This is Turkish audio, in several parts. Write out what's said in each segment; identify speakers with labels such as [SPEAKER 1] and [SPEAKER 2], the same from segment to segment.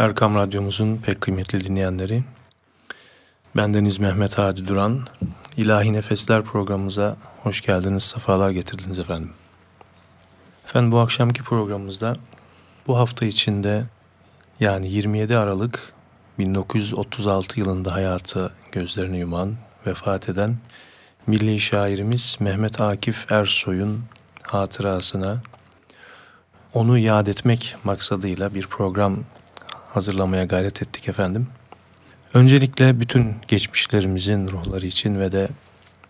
[SPEAKER 1] Erkam Radyomuzun pek kıymetli dinleyenleri. Bendeniz Mehmet Hadi Duran. İlahi Nefesler programımıza hoş geldiniz, sefalar getirdiniz efendim. Efendim bu akşamki programımızda bu hafta içinde yani 27 Aralık 1936 yılında hayatı gözlerini yuman, vefat eden milli şairimiz Mehmet Akif Ersoy'un hatırasına onu yad etmek maksadıyla bir program hazırlamaya gayret ettik efendim. Öncelikle bütün geçmişlerimizin ruhları için ve de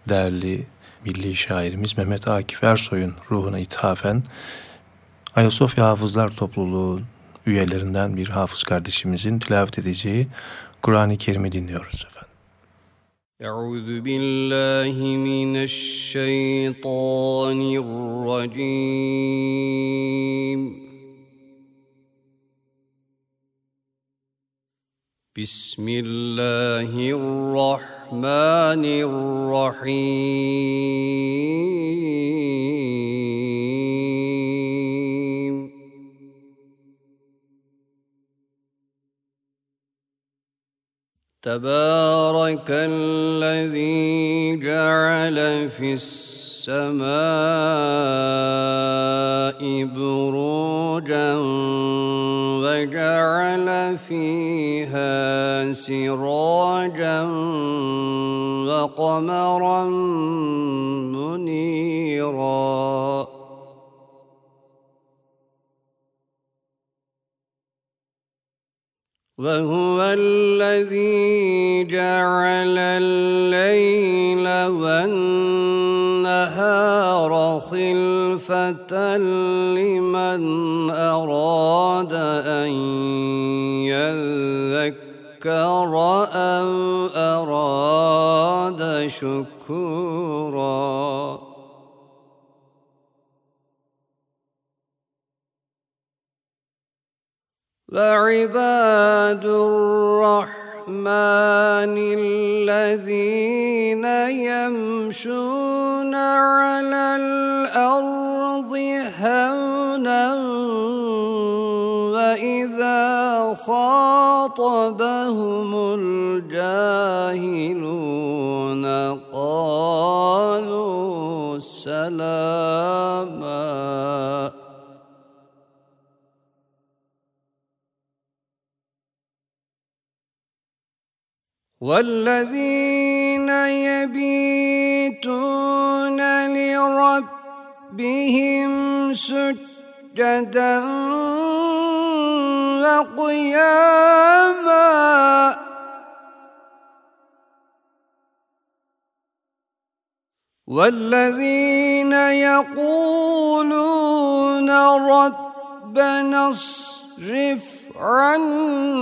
[SPEAKER 1] değerli milli şairimiz Mehmet Akif Ersoy'un ruhuna ithafen Ayasofya Hafızlar Topluluğu üyelerinden bir hafız kardeşimizin tilavet edeceği Kur'an-ı Kerim'i dinliyoruz efendim.
[SPEAKER 2] Euzu billahi mineşşeytanirracim بسم الله الرحمن الرحيم. تبارك الذي جعل في السماء بروجا وجعل فيها سراجا وقمرا منيرا. وهو الذي جعل الليل والنهار خلفة لمن أراد أن يذكر أو أراد شكورا. وعباد الرحمن الذين يمشون على الأرض هونا وإذا خاطبهم الجاهلون قالوا سلاما والذين يبيتون لربهم سجدا وقياما والذين يقولون ربنا اصرف عنا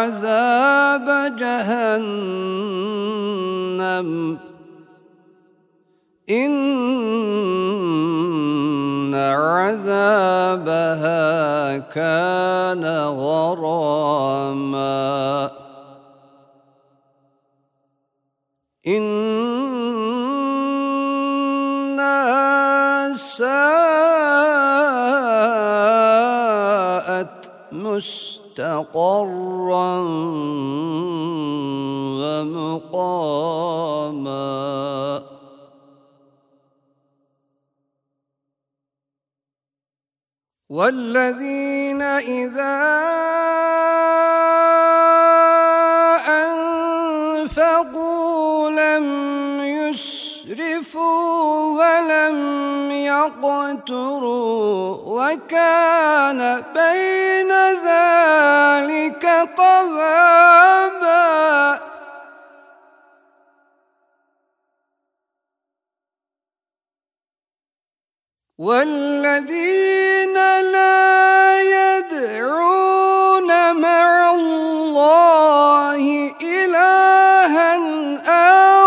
[SPEAKER 2] عذاب جهنم. إن عذابها كان غراما. إنها ساءت مستقرا ومقاما. والذين إذا ولم يقتروا وكان بين ذلك قواما. والذين لا يدعون مع الله إلها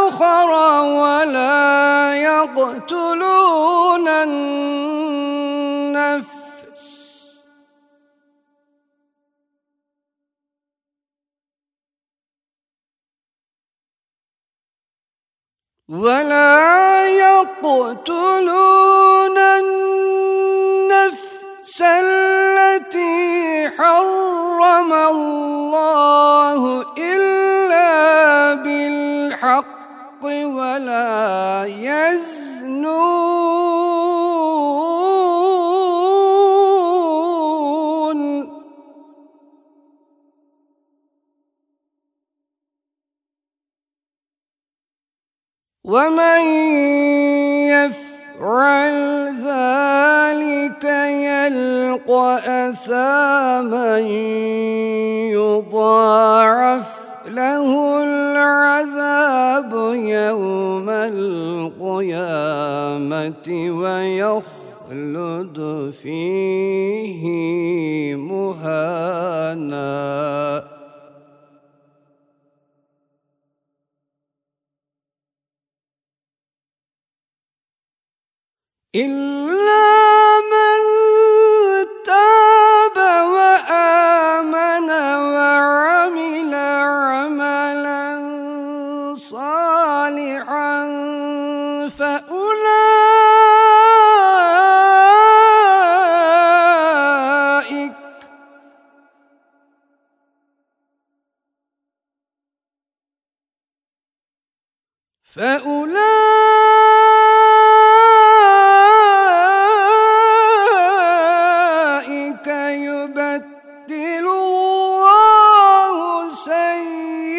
[SPEAKER 2] آخر ولا يقتلون ولا يقتلون النفس التي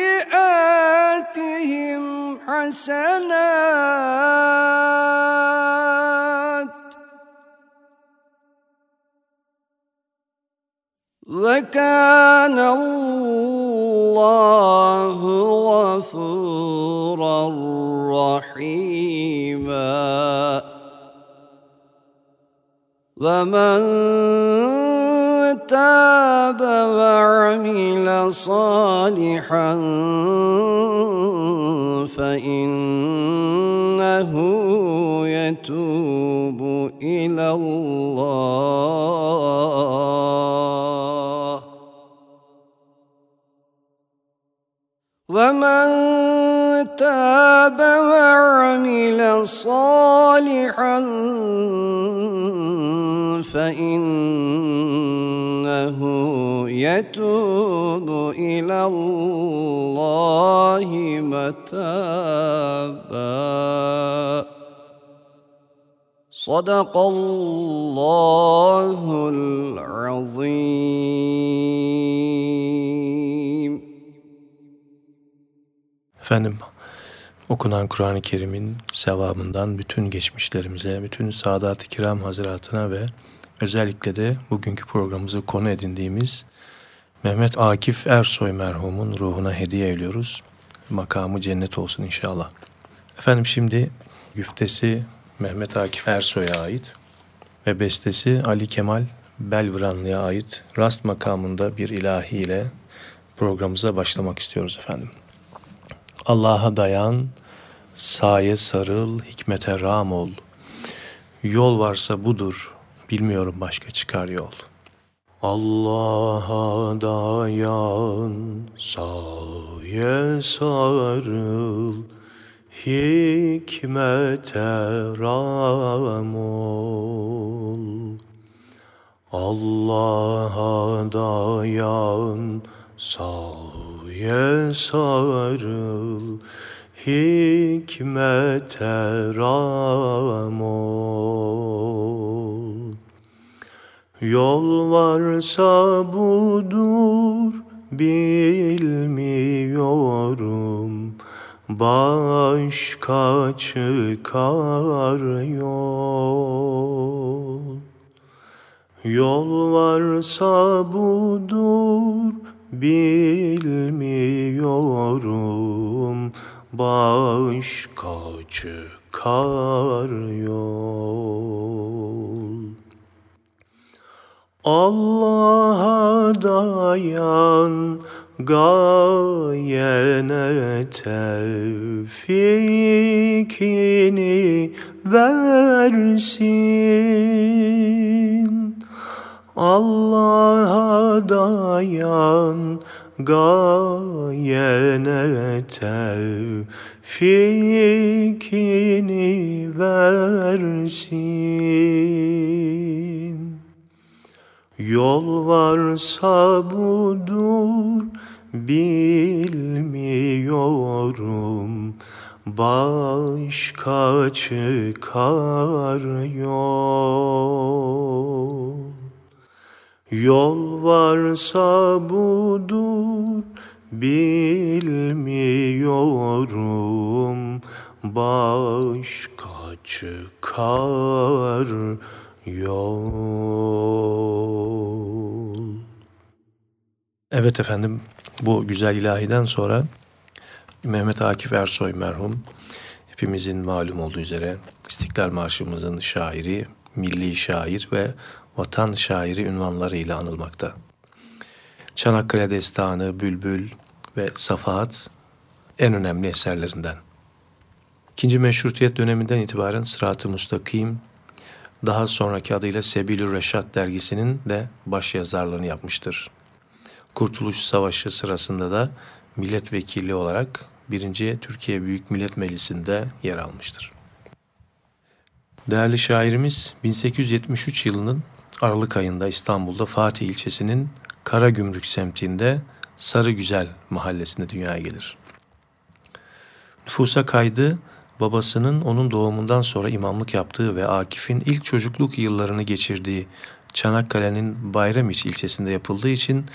[SPEAKER 2] سيئاتهم حسنات. وكان الله غفورا رحيما. ومن تاب وعمل صالحا فإنه يتوب إلى الله. ومن تاب وعمل صالحا فإنه يتوب إلى الله متابا صدق الله العظيم
[SPEAKER 1] Efendim okunan Kur'an-ı Kerim'in sevabından bütün geçmişlerimize, bütün Sadat-ı Kiram Hazretine ve özellikle de bugünkü programımızı konu edindiğimiz Mehmet Akif Ersoy merhumun ruhuna hediye ediyoruz. Makamı cennet olsun inşallah. Efendim şimdi güftesi Mehmet Akif Ersoy'a ait ve bestesi Ali Kemal Belvranlı'ya ait rast makamında bir ilahi ile programımıza başlamak istiyoruz efendim. Allah'a dayan, saye sarıl, hikmete ram ol. Yol varsa budur, bilmiyorum başka çıkar yol. Allah'a dayan, saye sarıl, hikmete ram ol. Allah'a dayan, saye sarıl, hikmete ram ol. Yol varsa budur, bilmiyorum, başka çıkar yol. Yol varsa budur, bilmiyorum, başka çıkar yol. Allah'a dayan, gayene tevfikini versin. Allah'a dayan, gayene tevfikini versin. Yol varsa budur, bilmiyorum, başka çıkar yol. Yol varsa budur, bilmiyorum, başka çıkar yol. Evet efendim bu güzel ilahiden sonra Mehmet Akif Ersoy merhum hepimizin malum olduğu üzere İstiklal Marşımızın şairi, milli şair ve vatan şairi ünvanlarıyla anılmakta. Çanakkale Destanı, Bülbül ve Safahat en önemli eserlerinden. İkinci Meşrutiyet döneminden itibaren Sırat-ı Mustakim, daha sonraki adıyla Sebilü Reşat dergisinin de baş yazarlığını yapmıştır. Kurtuluş Savaşı sırasında da milletvekili olarak 1. Türkiye Büyük Millet Meclisi'nde yer almıştır. Değerli şairimiz 1873 yılının Aralık ayında İstanbul'da Fatih ilçesinin Karagümrük semtinde Sarıgüzel mahallesinde dünyaya gelir. Nüfusa kaydı babasının onun doğumundan sonra imamlık yaptığı ve Akif'in ilk çocukluk yıllarını geçirdiği Çanakkale'nin Bayramiç ilçesinde yapıldığı için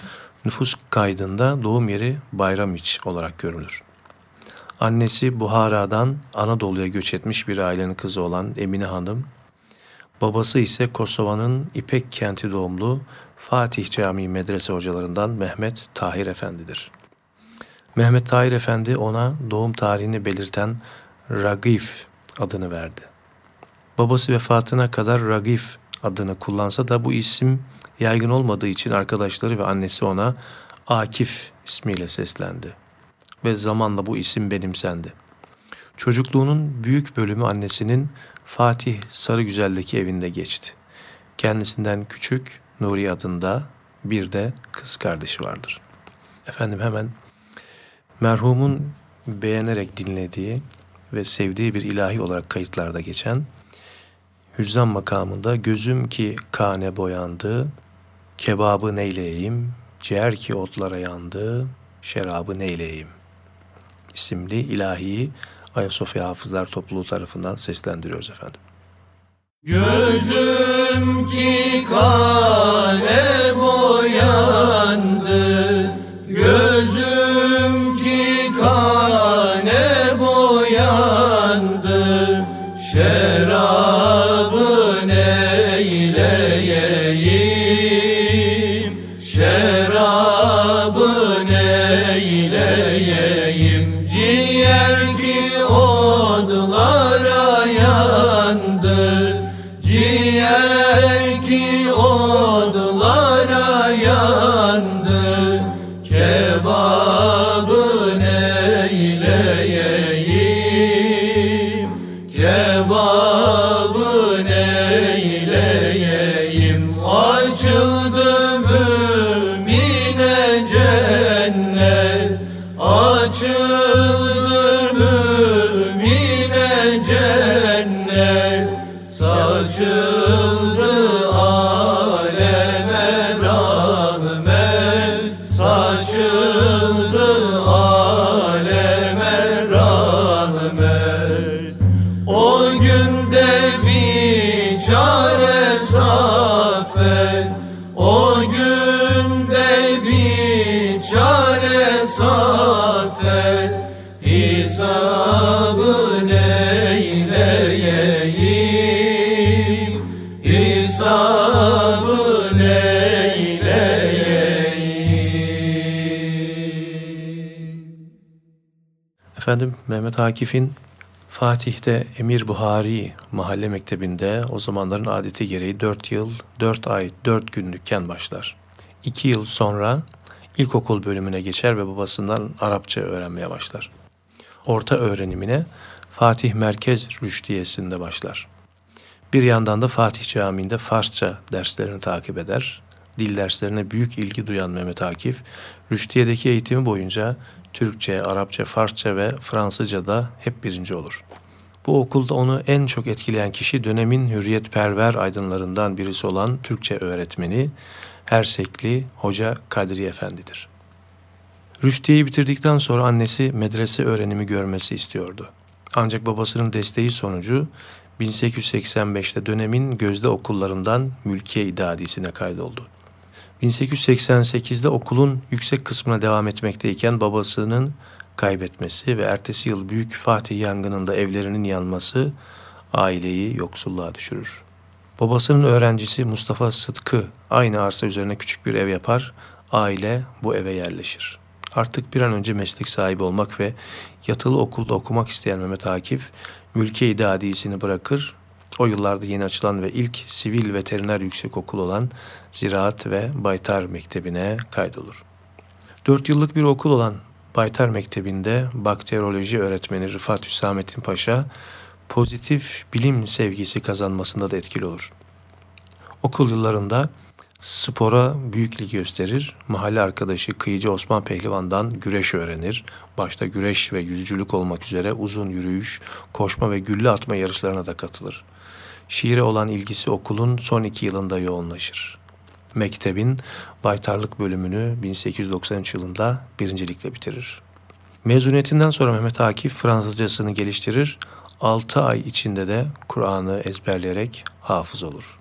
[SPEAKER 1] nüfus kaydında doğum yeri Bayramiç olarak görülür. Annesi Buhara'dan Anadolu'ya göç etmiş bir ailenin kızı olan Emine Hanım, babası ise Kosova'nın İpek kenti doğumlu Fatih Camii medrese hocalarından Mehmet Tahir Efendi'dir. Mehmet Tahir Efendi ona doğum tarihini belirten Ragif adını verdi. Babası vefatına kadar Ragif adını kullansa da bu isim yaygın olmadığı için arkadaşları ve annesi ona Akif ismiyle seslendi ve zamanla bu isim benimsendi. Çocukluğunun büyük bölümü annesinin Fatih Sarıgüzel'deki evinde geçti. Kendisinden küçük Nuri adında bir de kız kardeşi vardır. Efendim hemen merhumun beğenerek dinlediği ve sevdiği bir ilahi olarak kayıtlarda geçen Hüzzam makamında gözüm ki kane boyandı, kebabı neyleyeyim, ciğer ki otlara yandı, şerabı neyleyeyim isimli ilahiyi Ayasofya Hafızlar Topluluğu tarafından seslendiriyoruz efendim.
[SPEAKER 3] Gözüm ki kale boyandı Gözüm
[SPEAKER 1] Efendim Mehmet Akif'in Fatih'te Emir Buhari mahalle mektebinde o zamanların adeti gereği 4 yıl, 4 ay, 4 günlükken başlar. 2 yıl sonra ilkokul bölümüne geçer ve babasından Arapça öğrenmeye başlar. Orta öğrenimine Fatih Merkez Rüştiyesi'nde başlar. Bir yandan da Fatih Camii'nde Farsça derslerini takip eder. Dil derslerine büyük ilgi duyan Mehmet Akif, Rüştiye'deki eğitimi boyunca Türkçe, Arapça, Farsça ve Fransızca'da hep birinci olur. Bu okulda onu en çok etkileyen kişi dönemin hürriyetperver aydınlarından birisi olan Türkçe öğretmeni Hersekli Hoca Kadri Efendi'dir. Rüştiye'yi bitirdikten sonra annesi medrese öğrenimi görmesi istiyordu. Ancak babasının desteği sonucu 1885'te dönemin gözde okullarından Mülkiye İdadisi'ne kaydoldu. 1888'de okulun yüksek kısmına devam etmekteyken babasının kaybetmesi ve ertesi yıl Büyük Fatih yangınında evlerinin yanması aileyi yoksulluğa düşürür. Babasının öğrencisi Mustafa Sıtkı aynı arsa üzerine küçük bir ev yapar, aile bu eve yerleşir. Artık bir an önce meslek sahibi olmak ve yatılı okulda okumak isteyen Mehmet Akif, mülkiye idadisini bırakır, o yıllarda yeni açılan ve ilk sivil veteriner yüksekokul olan Ziraat ve Baytar Mektebi'ne kaydolur. Dört yıllık bir okul olan Baytar Mektebi'nde bakteriyoloji öğretmeni Rıfat Hüsamettin Paşa pozitif bilim sevgisi kazanmasında da etkili olur. Okul yıllarında spora büyük ilgi gösterir. Mahalle arkadaşı Kıyıcı Osman Pehlivan'dan güreş öğrenir. Başta güreş ve yüzücülük olmak üzere uzun yürüyüş, koşma ve gülle atma yarışlarına da katılır. Şiire olan ilgisi okulun son iki yılında yoğunlaşır. Mektebin baytarlık bölümünü 1893 yılında birincilikle bitirir. Mezuniyetinden sonra Mehmet Akif Fransızcasını geliştirir. 6 ay içinde de Kur'an'ı ezberleyerek hafız olur.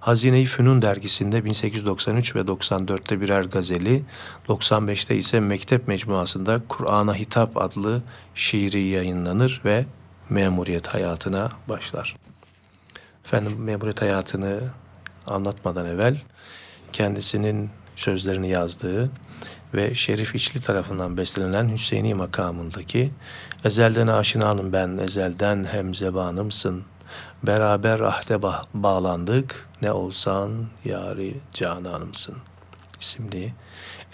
[SPEAKER 1] Hazine-i Fünun dergisinde 1893 ve 94'te birer gazeli, 95'te ise Mektep Mecmuası'nda Kur'an'a Hitap adlı şiiri yayınlanır ve memuriyet hayatına başlar. Efendim memuriyet hayatını anlatmadan evvel kendisinin sözlerini yazdığı ve Şerif İçli tarafından beslenen Hüseyini makamındaki Ezelden aşinanım ben, ezelden hem zebanımsın. Beraber ahde ba- bağlandık, ne olsan yari cananımsın. isimli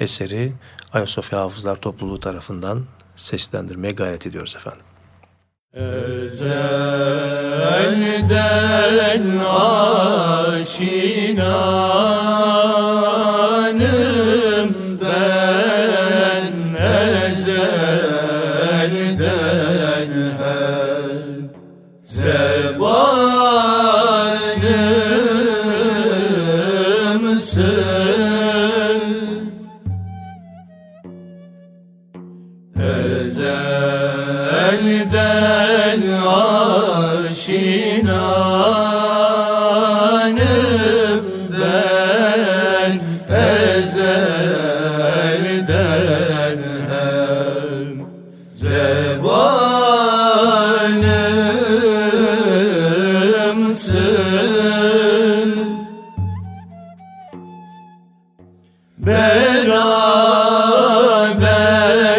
[SPEAKER 1] eseri Ayasofya Hafızlar Topluluğu tarafından seslendirmeye gayret ediyoruz efendim.
[SPEAKER 3] Ezelden aşinanım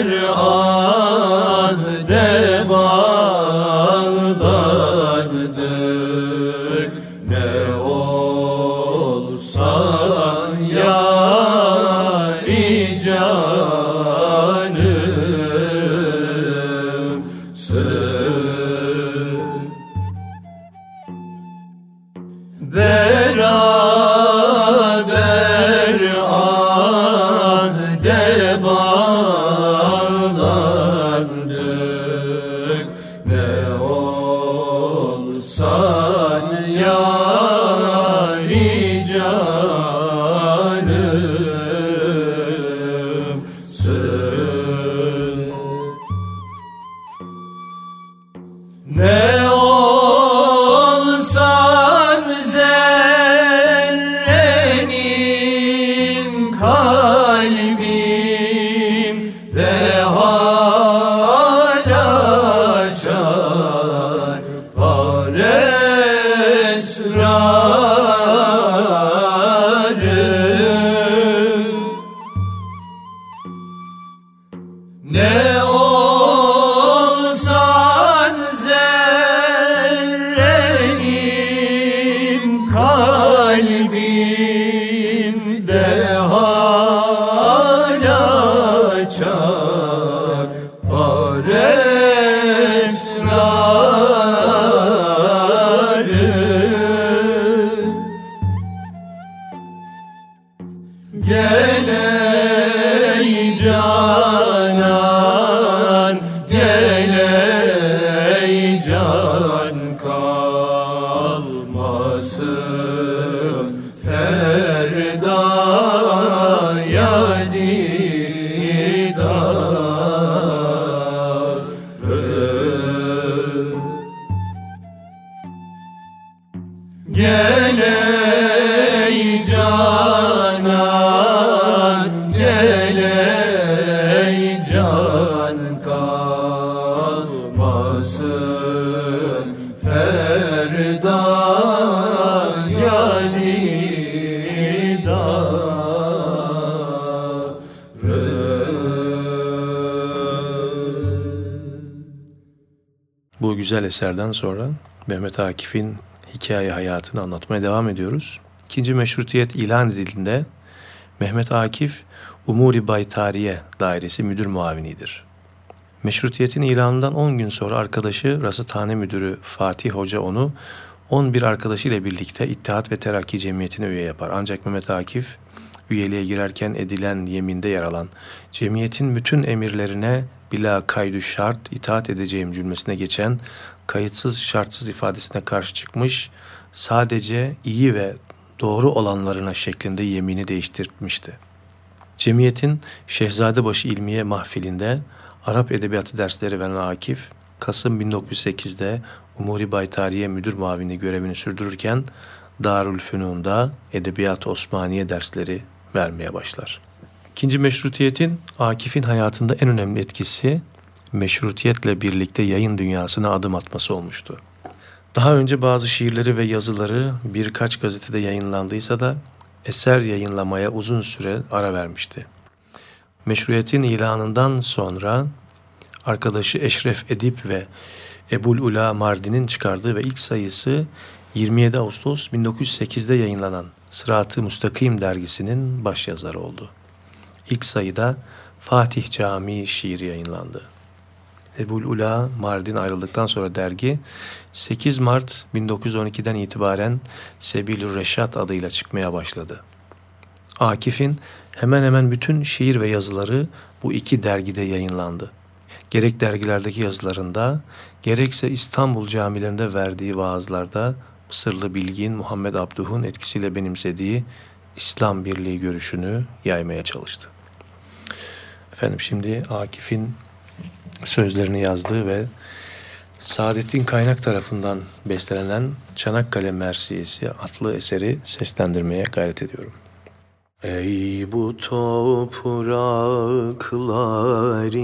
[SPEAKER 3] Beraber Gel
[SPEAKER 1] güzel eserden sonra Mehmet Akif'in hikaye hayatını anlatmaya devam ediyoruz. İkinci meşrutiyet ilan edildiğinde Mehmet Akif Umuri Baytariye Dairesi Müdür Muavinidir. Meşrutiyetin ilanından 10 gün sonra arkadaşı Rasıthane Müdürü Fatih Hoca onu 11 arkadaşıyla birlikte İttihat ve Terakki Cemiyeti'ne üye yapar. Ancak Mehmet Akif üyeliğe girerken edilen yeminde yer alan cemiyetin bütün emirlerine bila kaydu şart itaat edeceğim cümlesine geçen kayıtsız şartsız ifadesine karşı çıkmış, sadece iyi ve doğru olanlarına şeklinde yemini değiştirmişti. Cemiyetin Şehzadebaşı İlmiye Mahfilinde Arap Edebiyatı dersleri veren Akif, Kasım 1908'de Umuri Baytariye Müdür Mavini görevini sürdürürken Darül Fünun'da Edebiyat Osmaniye dersleri vermeye başlar. İkinci meşrutiyetin Akif'in hayatında en önemli etkisi meşrutiyetle birlikte yayın dünyasına adım atması olmuştu. Daha önce bazı şiirleri ve yazıları birkaç gazetede yayınlandıysa da eser yayınlamaya uzun süre ara vermişti. Meşruiyetin ilanından sonra arkadaşı Eşref Edip ve Ebul Ula Mardin'in çıkardığı ve ilk sayısı 27 Ağustos 1908'de yayınlanan Sırat-ı Müstakim dergisinin başyazarı oldu. İlk sayıda Fatih Camii şiiri yayınlandı. Ebul Ula Mardin ayrıldıktan sonra dergi 8 Mart 1912'den itibaren Sebilür Reşat adıyla çıkmaya başladı. Akif'in hemen hemen bütün şiir ve yazıları bu iki dergide yayınlandı. Gerek dergilerdeki yazılarında, gerekse İstanbul camilerinde verdiği vaazlarda Mısırlı bilgin Muhammed Abduh'un etkisiyle benimsediği İslam birliği görüşünü yaymaya çalıştı. Efendim şimdi Akif'in sözlerini yazdığı ve Saadettin Kaynak tarafından bestelenen Çanakkale Mersiyesi adlı eseri seslendirmeye gayret ediyorum. Ey bu topraklar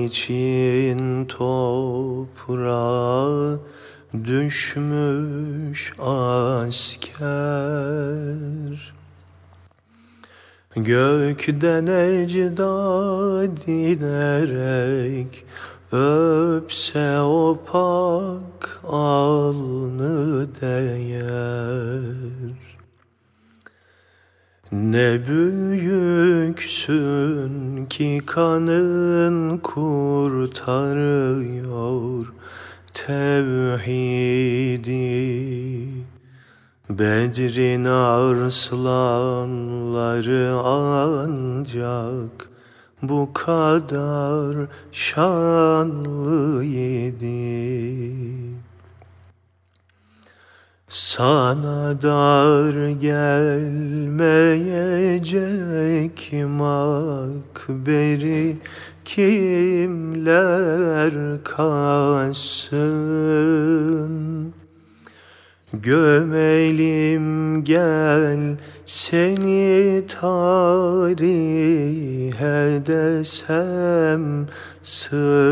[SPEAKER 1] için toprağa düşmüş asker Gökten ecdad inerek Öpse o pak alnı değer. Ne büyüksün ki kanın kurtarıyor tevhidi Bedrin arslanları ancak bu kadar şanlıydı. Sana dar gelmeyecek makberi kimler kalsın? Gömelim gel seni tarihe desem sığmazsın.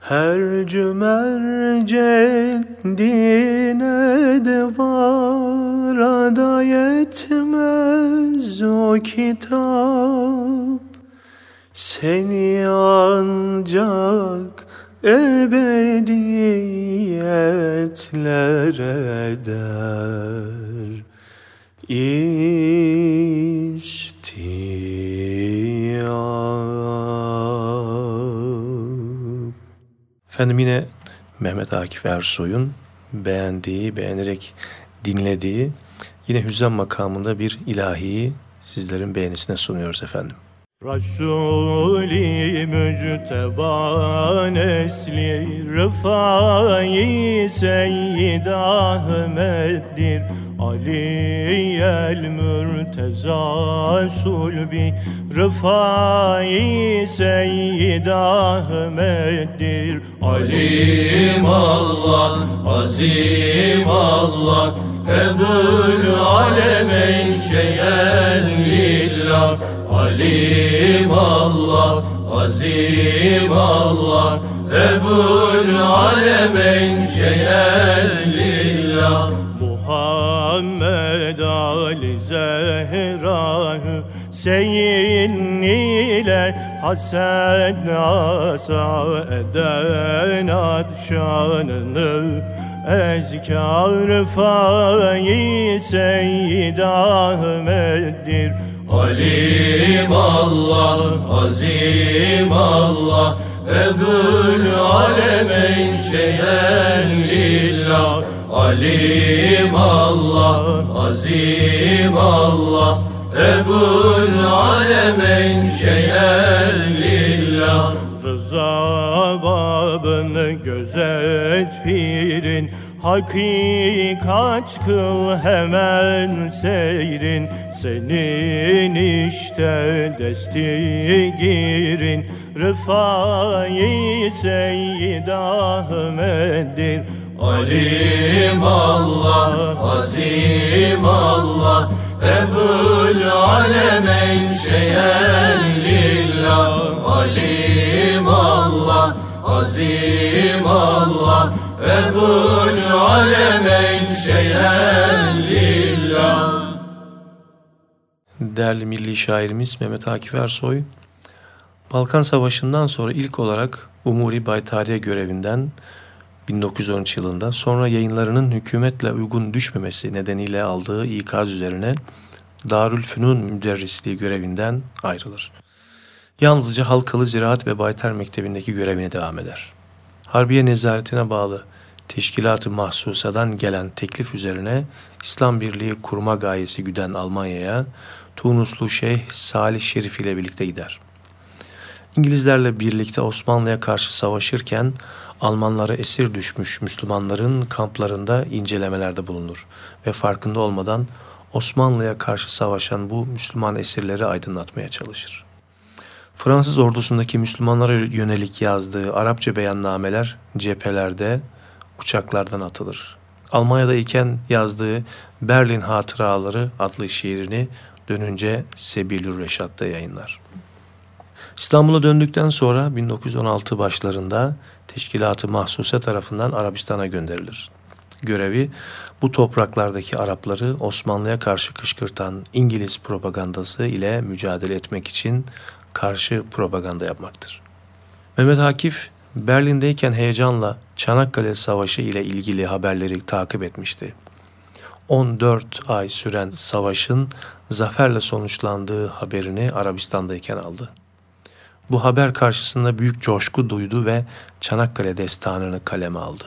[SPEAKER 1] Her cümercedine de var ada yetmez o kitap seni ancak ebediyetler eder istiyap. Efendim yine Mehmet Akif Ersoy'un beğendiği, beğenerek dinlediği yine hüzzam makamında bir ilahiyi sizlerin beğenisine sunuyoruz efendim.
[SPEAKER 4] Resul-i Mücteba nesli Rıfai Seyyid Ahmet'dir Ali el Mürteza Sulbi Rıfai Seyyid Ahmet'dir Alim Allah, Azim Allah Ebul Alemeyn şeyen lillah Alim Allah, Azim Allah Ebul Alemeyn şeyen Muhammed Ali Zehra Hüseyin ile Hasen asa eden adşanını Ezkar faiz Seyyid Ahmet'dir Alim Allah, Azim Allah Ebul Alemeyn şeyen lillah. Alim Allah, Azim Allah Ebul Alemeyn şeyen lillah. Rıza babını gözet pirin Hakikat kıl hemen seyrin. Senin işte desti girin. Rıfai Seyyid Ahmet'dir Alim Allah, Azim Allah. Ebul Alemeyn şeyen lillah. Alim Allah, Azim Allah Ebul Alemeyn şeyen lillah
[SPEAKER 1] Değerli milli şairimiz Mehmet Akif Ersoy, Balkan Savaşı'ndan sonra ilk olarak Umuri Baytariye görevinden 1913 yılında sonra yayınlarının hükümetle uygun düşmemesi nedeniyle aldığı ikaz üzerine Darülfünun müderrisliği görevinden ayrılır. Yalnızca Halkalı Ziraat ve Baytar Mektebi'ndeki görevine devam eder. Harbiye nezaretine bağlı Teşkilat-ı Mahsusa'dan gelen teklif üzerine İslam Birliği kurma gayesi güden Almanya'ya Tunuslu Şeyh Salih Şerif ile birlikte gider. İngilizlerle birlikte Osmanlı'ya karşı savaşırken Almanlara esir düşmüş Müslümanların kamplarında incelemelerde bulunur ve farkında olmadan Osmanlı'ya karşı savaşan bu Müslüman esirleri aydınlatmaya çalışır. Fransız ordusundaki Müslümanlara yönelik yazdığı Arapça beyannameler cephelerde, uçaklardan atılır. Almanya'da iken yazdığı Berlin Hatıraları adlı şiirini dönünce Sebilür Reşat'ta yayınlar. İstanbul'a döndükten sonra 1916 başlarında Teşkilatı Mahsuse tarafından Arabistan'a gönderilir. Görevi bu topraklardaki Arapları Osmanlı'ya karşı kışkırtan İngiliz propagandası ile mücadele etmek için karşı propaganda yapmaktır. Mehmet Akif Berlin'deyken heyecanla Çanakkale Savaşı ile ilgili haberleri takip etmişti. 14 ay süren savaşın zaferle sonuçlandığı haberini Arabistan'dayken aldı. Bu haber karşısında büyük coşku duydu ve Çanakkale destanını kaleme aldı.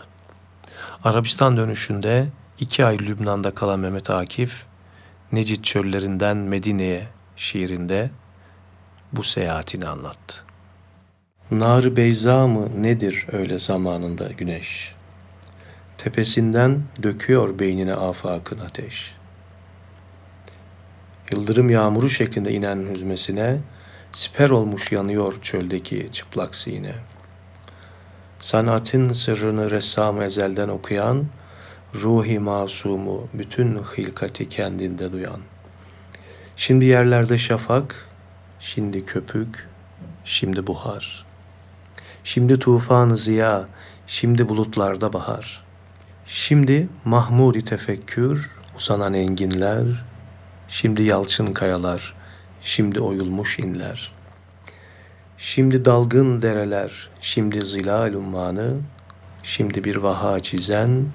[SPEAKER 1] Arabistan dönüşünde iki ay Lübnan'da kalan Mehmet Akif, Necit çöllerinden Medine'ye şiirinde bu seyahatini anlattı. Nar Beyza mı nedir öyle zamanında güneş? Tepesinden döküyor beynine afakın ateş. Yıldırım yağmuru şeklinde inen hüzmesine, siper olmuş yanıyor çöldeki çıplak sine. Sanatın sırrını ressam ezelden okuyan, ruhi masumu bütün hilkati kendinde duyan. Şimdi yerlerde şafak, şimdi köpük, şimdi buhar. Şimdi tufan ziya, şimdi bulutlarda bahar. Şimdi mahmudi tefekkür, uzanan enginler, şimdi yalçın kayalar, şimdi oyulmuş inler. Şimdi dalgın dereler, şimdi zilal ummanı, şimdi bir vaha çizen,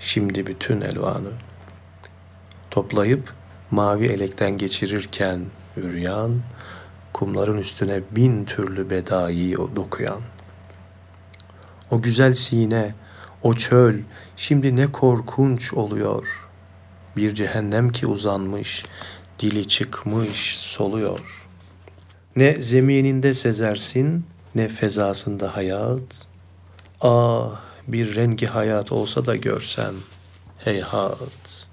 [SPEAKER 1] şimdi bütün elvanı. Toplayıp mavi elekten geçirirken üryan, kumların üstüne bin türlü bedayı dokuyan. O güzel sine, o çöl şimdi ne korkunç oluyor. Bir cehennem ki uzanmış, dili çıkmış soluyor. Ne zemininde sezersin, ne fezasında hayat. Ah bir rengi hayat olsa da görsem, heyhat.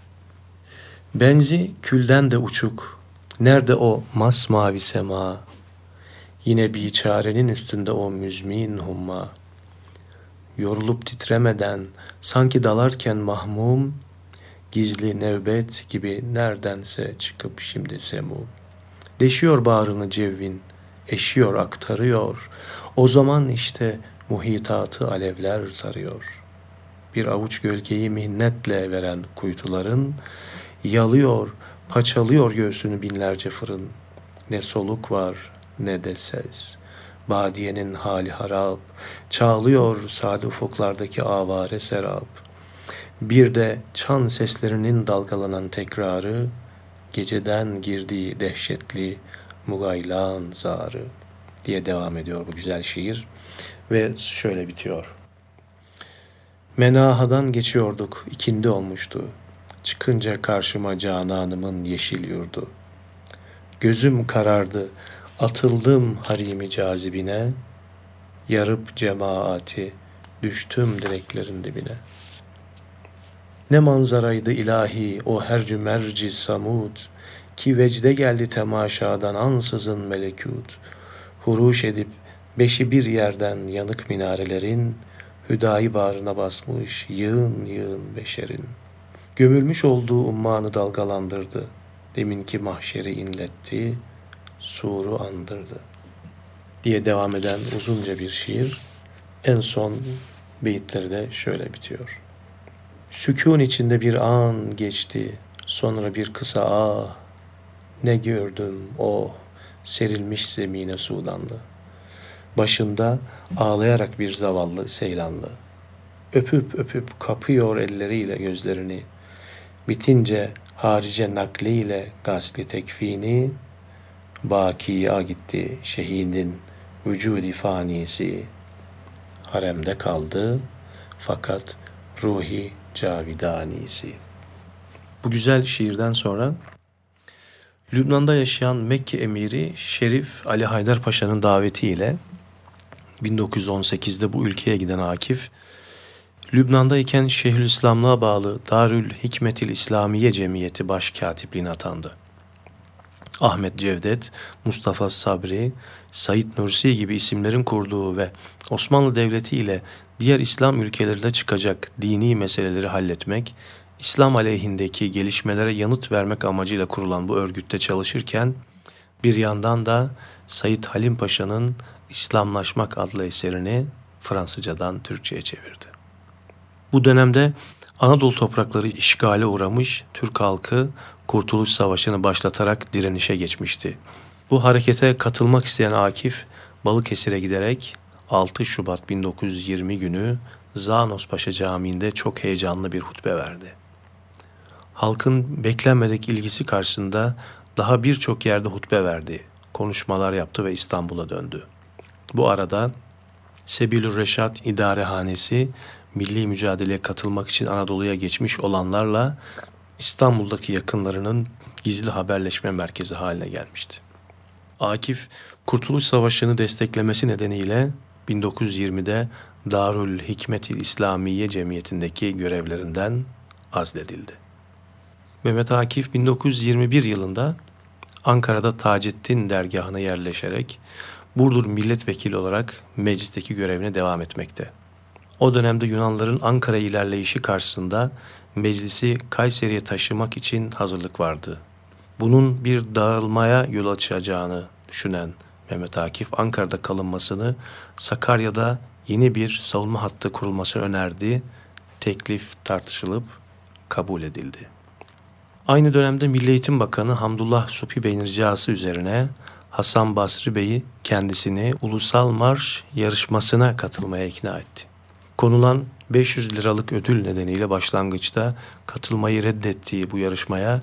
[SPEAKER 1] Benzi külden de uçuk, nerede o masmavi sema? Yine bir çarenin üstünde o müzmin humma. Yorulup titremeden, sanki dalarken mahmum, Gizli nevbet gibi neredense çıkıp şimdi semum. Deşiyor bağrını cevvin, eşiyor aktarıyor. O zaman işte muhitatı alevler sarıyor. Bir avuç gölgeyi minnetle veren kuytuların, yalıyor, paçalıyor göğsünü binlerce fırın. Ne soluk var ne de ses. Badiyenin hali harap, çağlıyor sade ufuklardaki avare serap. Bir de çan seslerinin dalgalanan tekrarı, geceden girdiği dehşetli mugaylan zarı diye devam ediyor bu güzel şiir ve şöyle bitiyor. Menahadan geçiyorduk, ikindi olmuştu. Çıkınca karşıma cananımın yeşil yurdu. Gözüm karardı, atıldım harimi cazibine, yarıp cemaati, düştüm direklerin dibine. Ne manzaraydı ilahi o her cümerci samud, ki vecde geldi temaşadan ansızın melekut, huruş edip beşi bir yerden yanık minarelerin, hüdayi bağrına basmış yığın yığın beşerin. Gömülmüş olduğu ummanı dalgalandırdı. Deminki mahşeri inletti, suru andırdı. Diye devam eden uzunca bir şiir. En son beyitleri de şöyle bitiyor. Sükun içinde bir an geçti, sonra bir kısa ah. Ne gördüm oh, serilmiş zemine sudanlı. Başında ağlayarak bir zavallı seylanlı. Öpüp öpüp kapıyor elleriyle gözlerini. Bitince harice nakliyle gasli tekfini, bakiya gitti şehidin vücudi fanisi. Haremde kaldı fakat ruhi cavidanisi. Bu güzel şiirden sonra Lübnan'da yaşayan Mekke emiri Şerif Ali Haydar Paşa'nın davetiyle 1918'de bu ülkeye giden Akif, Lübnan'dayken Şeyhülislamlığa bağlı Darül Hikmetil İslamiye Cemiyeti Başkatipliğine atandı. Ahmet Cevdet, Mustafa Sabri, Said Nursi gibi isimlerin kurduğu ve Osmanlı Devleti ile diğer İslam ülkelerinde çıkacak dini meseleleri halletmek, İslam aleyhindeki gelişmelere yanıt vermek amacıyla kurulan bu örgütte çalışırken bir yandan da Said Halim Paşa'nın İslamlaşmak adlı eserini Fransızcadan Türkçe'ye çevirdi. Bu dönemde Anadolu toprakları işgale uğramış Türk halkı Kurtuluş Savaşı'nı başlatarak direnişe geçmişti. Bu harekete katılmak isteyen Akif Balıkesir'e giderek 6 Şubat 1920 günü Zanos Paşa Camii'nde çok heyecanlı bir hutbe verdi. Halkın beklenmedik ilgisi karşısında daha birçok yerde hutbe verdi, konuşmalar yaptı ve İstanbul'a döndü. Bu arada Sebilür Reşat İdarehanesi milli mücadeleye katılmak için Anadolu'ya geçmiş olanlarla İstanbul'daki yakınlarının gizli haberleşme merkezi haline gelmişti. Akif, Kurtuluş Savaşı'nı desteklemesi nedeniyle 1920'de Darül Hikmet-i İslamiye Cemiyeti'ndeki görevlerinden azledildi. Mehmet Akif 1921 yılında Ankara'da Taceddin dergahına yerleşerek Burdur milletvekili olarak meclisteki görevine devam etmekte. O dönemde Yunanların Ankara ilerleyişi karşısında meclisi Kayseri'ye taşımak için hazırlık vardı. Bunun bir dağılmaya yol açacağını düşünen Mehmet Akif Ankara'da kalınmasını Sakarya'da yeni bir savunma hattı kurulması önerdi. Teklif tartışılıp kabul edildi. Aynı dönemde Milli Eğitim Bakanı Hamdullah Supi Bey'in ricası üzerine Hasan Basri Bey'i kendisini ulusal marş yarışmasına katılmaya ikna etti. Konulan 500 liralık ödül nedeniyle başlangıçta katılmayı reddettiği bu yarışmaya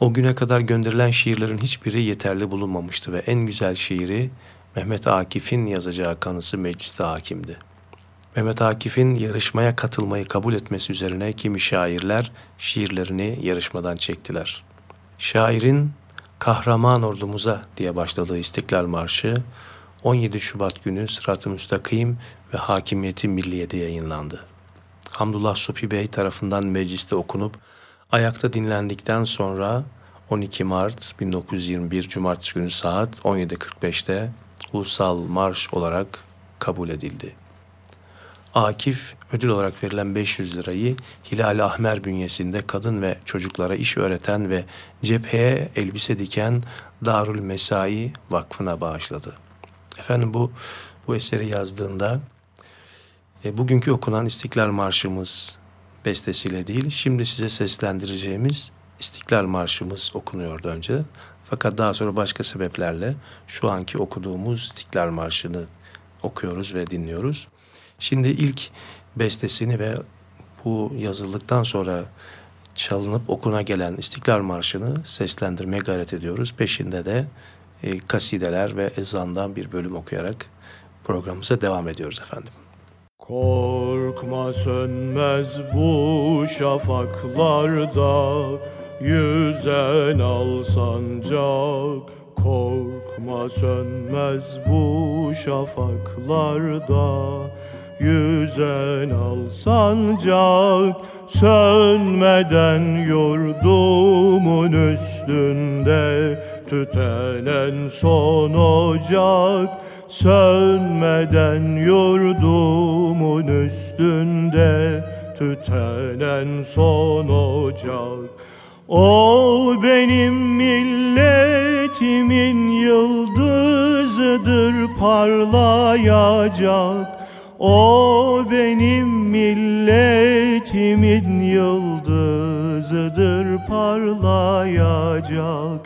[SPEAKER 1] o güne kadar gönderilen şiirlerin hiçbiri yeterli bulunmamıştı ve en güzel şiiri Mehmet Akif'in yazacağı kanısı mecliste hakimdi. Mehmet Akif'in yarışmaya katılmayı kabul etmesi üzerine kimi şairler şiirlerini yarışmadan çektiler. Şairin Kahraman Ordumuza diye başladığı İstiklal Marşı 17 Şubat günü Sırat-ı Müstakim ve Hakimiyeti Milliye'de yayınlandı. Hamdullah Supi Bey tarafından mecliste okunup ayakta dinlendikten sonra 12 Mart 1921 Cumartesi günü saat 17.45'te ulusal marş olarak kabul edildi. Akif ödül olarak verilen 500 lirayı Hilal Ahmer bünyesinde kadın ve çocuklara iş öğreten ve cepheye elbise diken Darül Mesai Vakfı'na bağışladı. Efendim bu bu eseri yazdığında e, bugünkü okunan İstiklal Marşımız bestesiyle değil, şimdi size seslendireceğimiz İstiklal Marşımız okunuyordu önce. Fakat daha sonra başka sebeplerle şu anki okuduğumuz İstiklal Marşı'nı okuyoruz ve dinliyoruz. Şimdi ilk bestesini ve bu yazıldıktan sonra çalınıp okuna gelen İstiklal Marşı'nı seslendirmeye gayret ediyoruz. Peşinde de e, kasideler ve ezandan bir bölüm okuyarak programımıza devam ediyoruz efendim.
[SPEAKER 4] Korkma sönmez bu şafaklarda Yüzen al sancak. Korkma sönmez bu şafaklarda Yüzen al sancak. Sönmeden yurdumun üstünde Tütenen son ocak Sönmeden yurdumun üstünde Tütenen son ocak. O benim milletimin yıldızıdır parlayacak. O benim milletimin yıldızıdır parlayacak.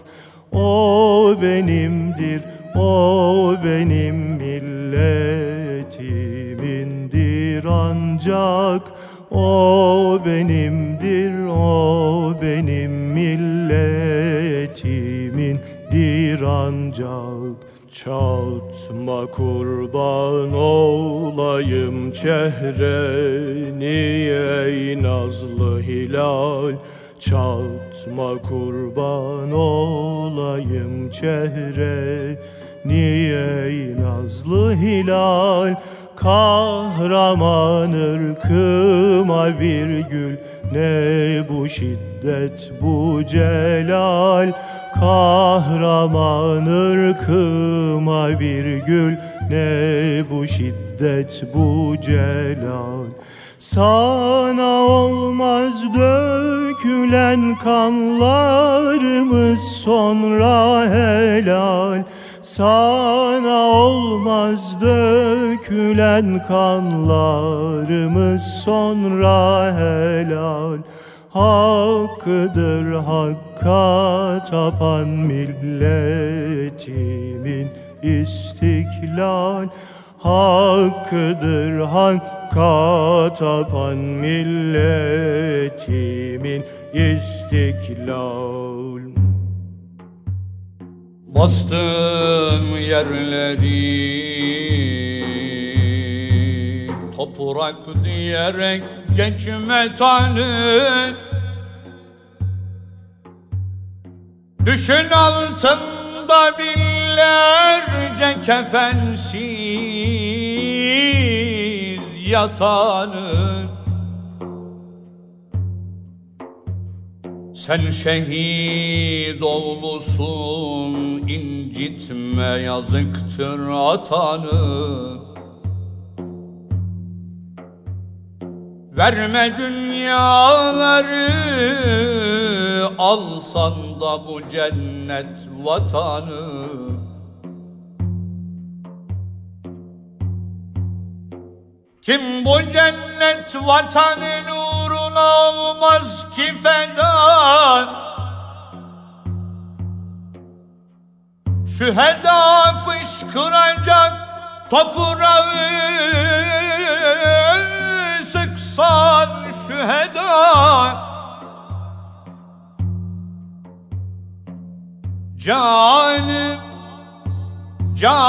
[SPEAKER 4] O benimdir, o benim milletimindir ancak. O benimdir, o benim milletimindir ancak. Çatma kurban olayım çehreni ey nazlı hilal. Çatma kurban olayım çehreni ey nazlı hilal Kahraman ırkıma bir gül? Ne bu şiddet bu celal Kahraman ırkıma bir gül? Ne bu şiddet bu celal? Sana olmaz dökülen kanlarımız sonra helal Sana olmaz dökülen kanlarımız sonra helal Hakkıdır hakka tapan milletimin istiklal Hakkıdır hakka tapan milletimin istiklal
[SPEAKER 5] Bastım yerleri toprak diyerek geçme tanın Düşün altında binlerce kefensiz yatanın Sen şehit olmuşsun incitme yazıktır atanı. Verme dünyaları alsan da bu cennet vatanı. Kim bu cennet vatanın uğruna olmaz ki feda. Şüheda fışkıracak toprağı sıksan şüheda Canım cananı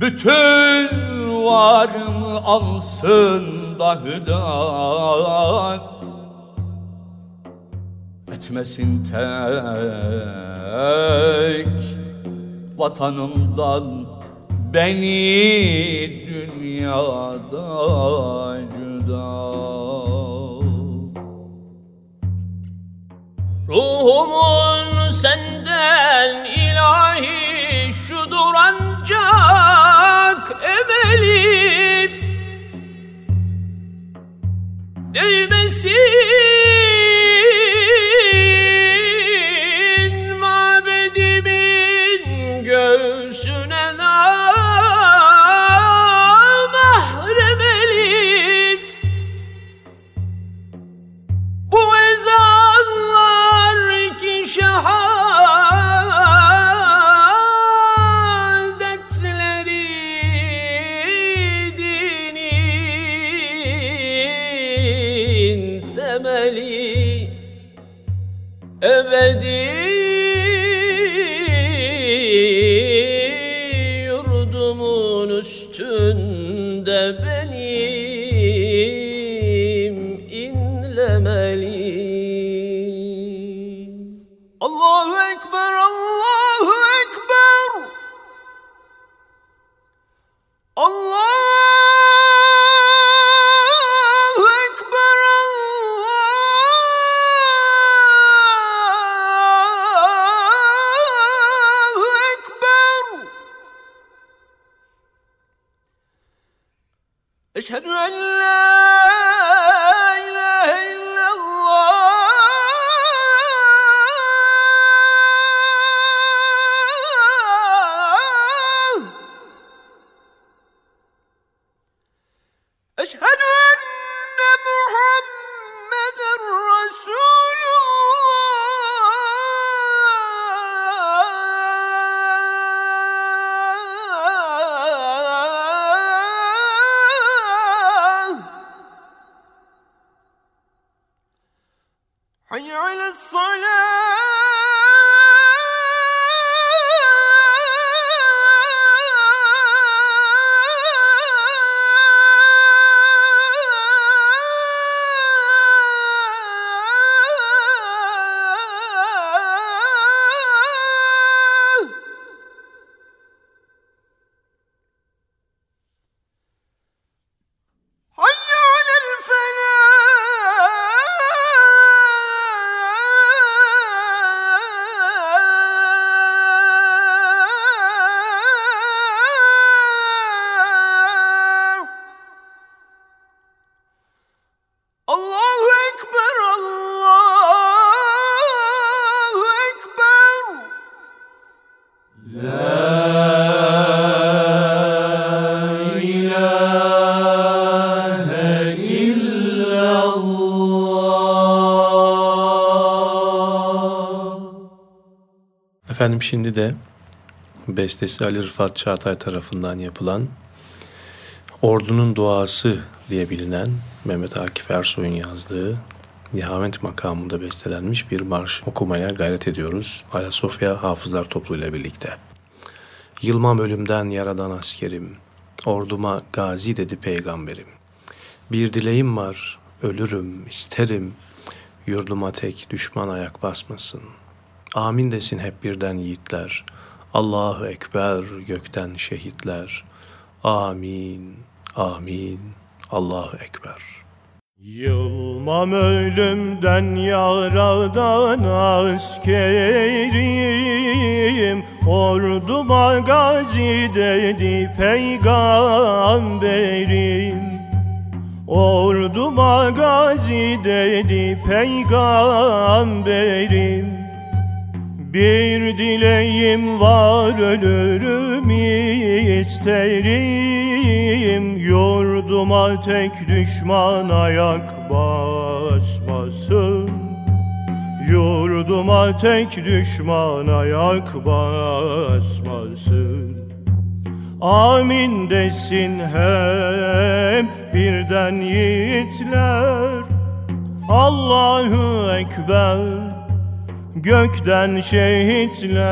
[SPEAKER 5] bütün varımı alsın da hüdan etmesin tek vatanımdan beni dünyada cüda.
[SPEAKER 6] Ruhumun senden ilahi şudur ancak 你们心。
[SPEAKER 7] Allahu Ekber,
[SPEAKER 1] Şimdi de bestesi Ali Rıfat Çağatay tarafından yapılan Ordunun Duası diye bilinen Mehmet Akif Ersoy'un yazdığı Nihavent makamında bestelenmiş bir marş okumaya gayret ediyoruz. Ayasofya Hafızlar Toplu ile birlikte. Yılmam ölümden yaradan askerim, orduma gazi dedi peygamberim. Bir dileğim var, ölürüm, isterim, yurduma tek düşman ayak basmasın. Amin desin hep birden yiğitler. Allahu Ekber gökten şehitler. Amin, amin, Allahu Ekber.
[SPEAKER 4] Yılmam ölümden yaradan askerim Orduma gazi dedi peygamberim Orduma gazi dedi peygamberim bir dileğim var ölürüm isterim. Yurduma tek düşman ayak basmasın. Yurduma tek düşman ayak basmasın. Amin desin hep birden yiğitler. Allahu Ekber gökten şehitler.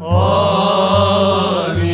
[SPEAKER 4] Amin,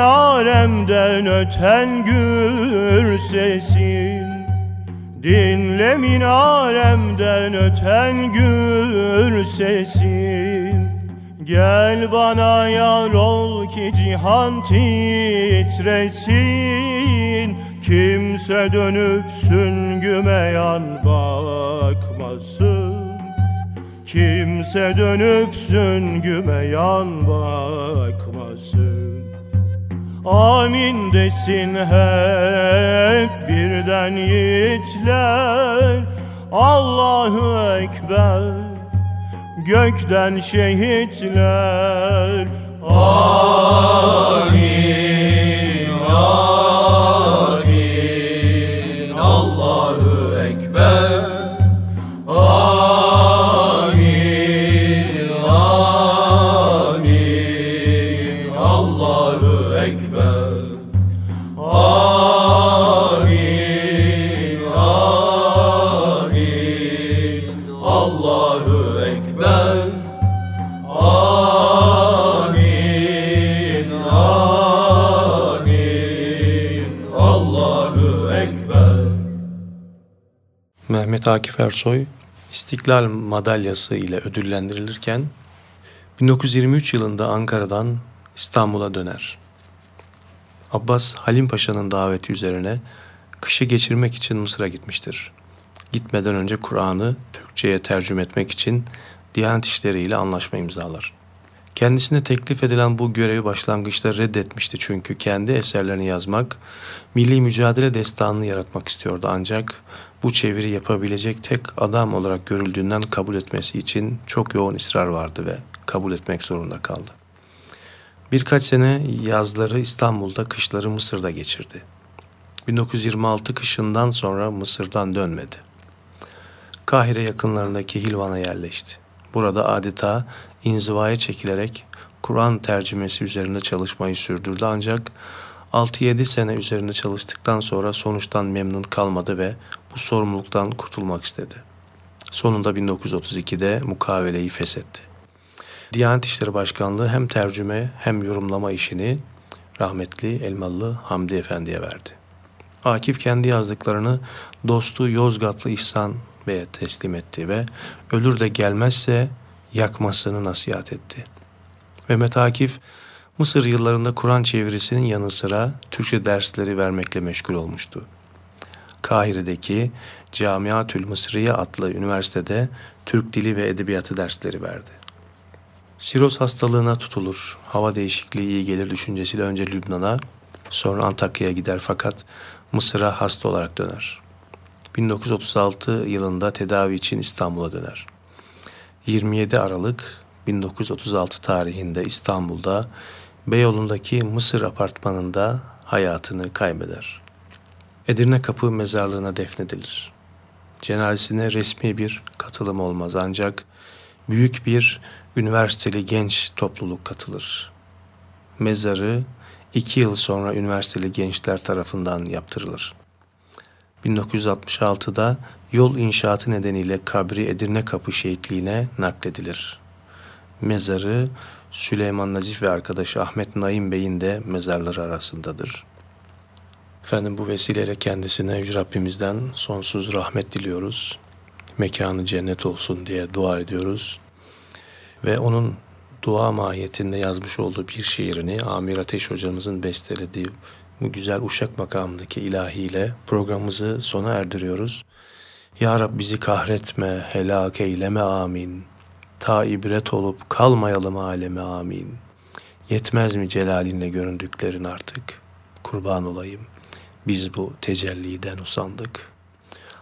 [SPEAKER 4] Minaremden öten gür sesin. Dinle minaremden öten gür sesin. Gel bana yar ol ki cihan titresin. Kimse dönüp süngüme yan bakmasın. Kimse dönüp süngüme yan bakmasın Amin desin hep birden yiğitler. Allahu Ekber gökten şehitler.
[SPEAKER 3] Amin,
[SPEAKER 1] Mehmet Akif Ersoy İstiklal Madalyası ile ödüllendirilirken 1923 yılında Ankara'dan İstanbul'a döner. Abbas Halim Paşa'nın daveti üzerine kışı geçirmek için Mısır'a gitmiştir. Gitmeden önce Kur'an'ı Türkçe'ye tercüme etmek için Diyanet İşleri ile anlaşma imzalar. Kendisine teklif edilen bu görevi başlangıçta reddetmişti çünkü kendi eserlerini yazmak, milli mücadele destanını yaratmak istiyordu ancak bu çeviri yapabilecek tek adam olarak görüldüğünden kabul etmesi için çok yoğun ısrar vardı ve kabul etmek zorunda kaldı. Birkaç sene yazları İstanbul'da, kışları Mısır'da geçirdi. 1926 kışından sonra Mısır'dan dönmedi. Kahire yakınlarındaki Hilvan'a yerleşti. Burada adeta inzivaya çekilerek Kur'an tercümesi üzerinde çalışmayı sürdürdü ancak 6-7 sene üzerinde çalıştıktan sonra sonuçtan memnun kalmadı ve bu sorumluluktan kurtulmak istedi. Sonunda 1932'de mukaveleyi feshetti. Diyanet İşleri Başkanlığı hem tercüme hem yorumlama işini rahmetli Elmalı Hamdi Efendi'ye verdi. Akif kendi yazdıklarını dostu Yozgatlı İhsan Bey'e teslim etti ve ölür de gelmezse yakmasını nasihat etti. Mehmet Akif Mısır yıllarında Kur'an çevirisinin yanı sıra Türkçe dersleri vermekle meşgul olmuştu. Kahire'deki Camiatül Mısriye adlı üniversitede Türk Dili ve Edebiyatı dersleri verdi. Siroz hastalığına tutulur, hava değişikliği iyi gelir düşüncesiyle önce Lübnan'a, sonra Antakya'ya gider fakat Mısır'a hasta olarak döner. 1936 yılında tedavi için İstanbul'a döner. 27 Aralık 1936 tarihinde İstanbul'da Beyoğlu'ndaki Mısır apartmanında hayatını kaybeder. Edirne Kapı mezarlığına defnedilir. Cenazesine resmi bir katılım olmaz ancak büyük bir üniversiteli genç topluluk katılır. Mezarı iki yıl sonra üniversiteli gençler tarafından yaptırılır. 1966'da yol inşaatı nedeniyle kabri Edirne Kapı şehitliğine nakledilir. Mezarı Süleyman Nazif ve arkadaşı Ahmet Naim Bey'in de mezarları arasındadır. Efendim bu vesileyle kendisine Yüce Rabbimizden sonsuz rahmet diliyoruz. Mekanı cennet olsun diye dua ediyoruz. Ve onun dua mahiyetinde yazmış olduğu bir şiirini Amir Ateş hocamızın bestelediği bu güzel uşak makamındaki ilahiyle programımızı sona erdiriyoruz. Ya Rab bizi kahretme, helak eyleme amin. Ta ibret olup kalmayalım aleme amin. Yetmez mi celalinle göründüklerin artık? Kurban olayım. Biz bu tecelliden usandık.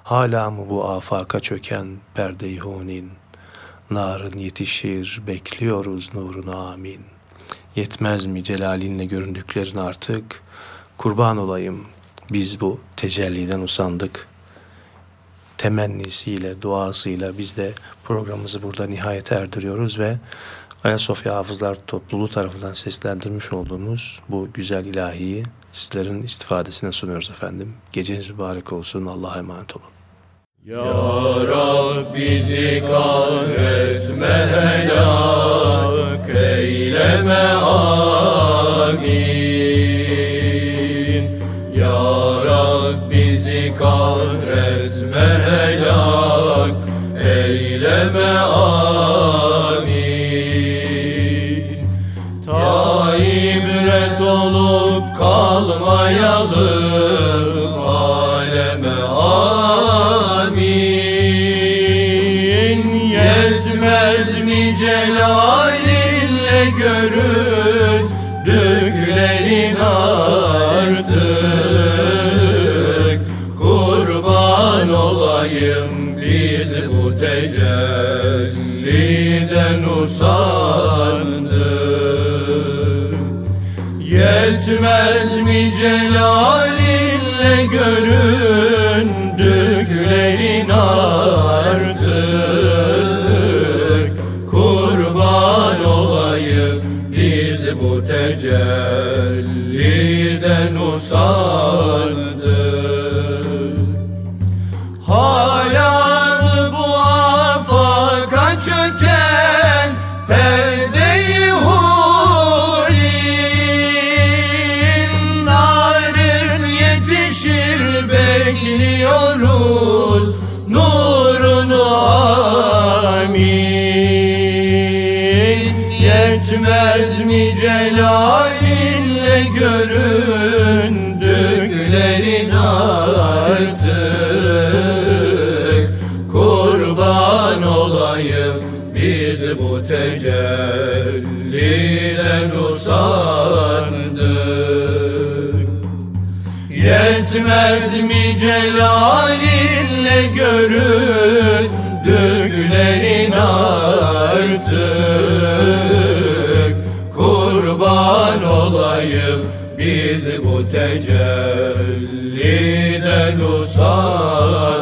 [SPEAKER 1] Hala mı bu afaka çöken perde-i hunin? Narın yetişir, bekliyoruz nurunu amin. Yetmez mi celalinle göründüklerin artık? Kurban olayım, biz bu tecelliden usandık. Temennisiyle, duasıyla biz de programımızı burada nihayete erdiriyoruz ve Ayasofya Hafızlar Topluluğu tarafından seslendirmiş olduğumuz bu güzel ilahiyi sizlerin istifadesine sunuyoruz efendim. Geceniz mübarek olsun. Allah'a emanet olun.
[SPEAKER 3] Ya Rab bizi kahretme helak eyleme amin yayalım aleme amin. Yetmez mi celalinle göründüklerin artık? Kurban olayım biz bu tecelliden usandık Yetmez mi celalinle göründüklerin artık? Kurban olayım biz bu tecelliden usandık bu tecelliden usandık Yetmez mi celalinle göründüklerin artık? Kurban olayım biz bu tecelliden usandık